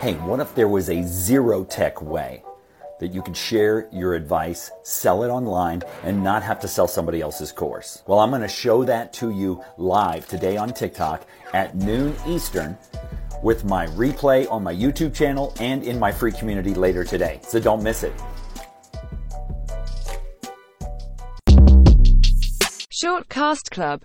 Hey, what if there was a zero tech way that you could share your advice, sell it online, and not have to sell somebody else's course? Well, I'm going to show that to you live today on TikTok at noon Eastern with my replay on my YouTube channel and in my free community later today. So don't miss it. Shortcast Club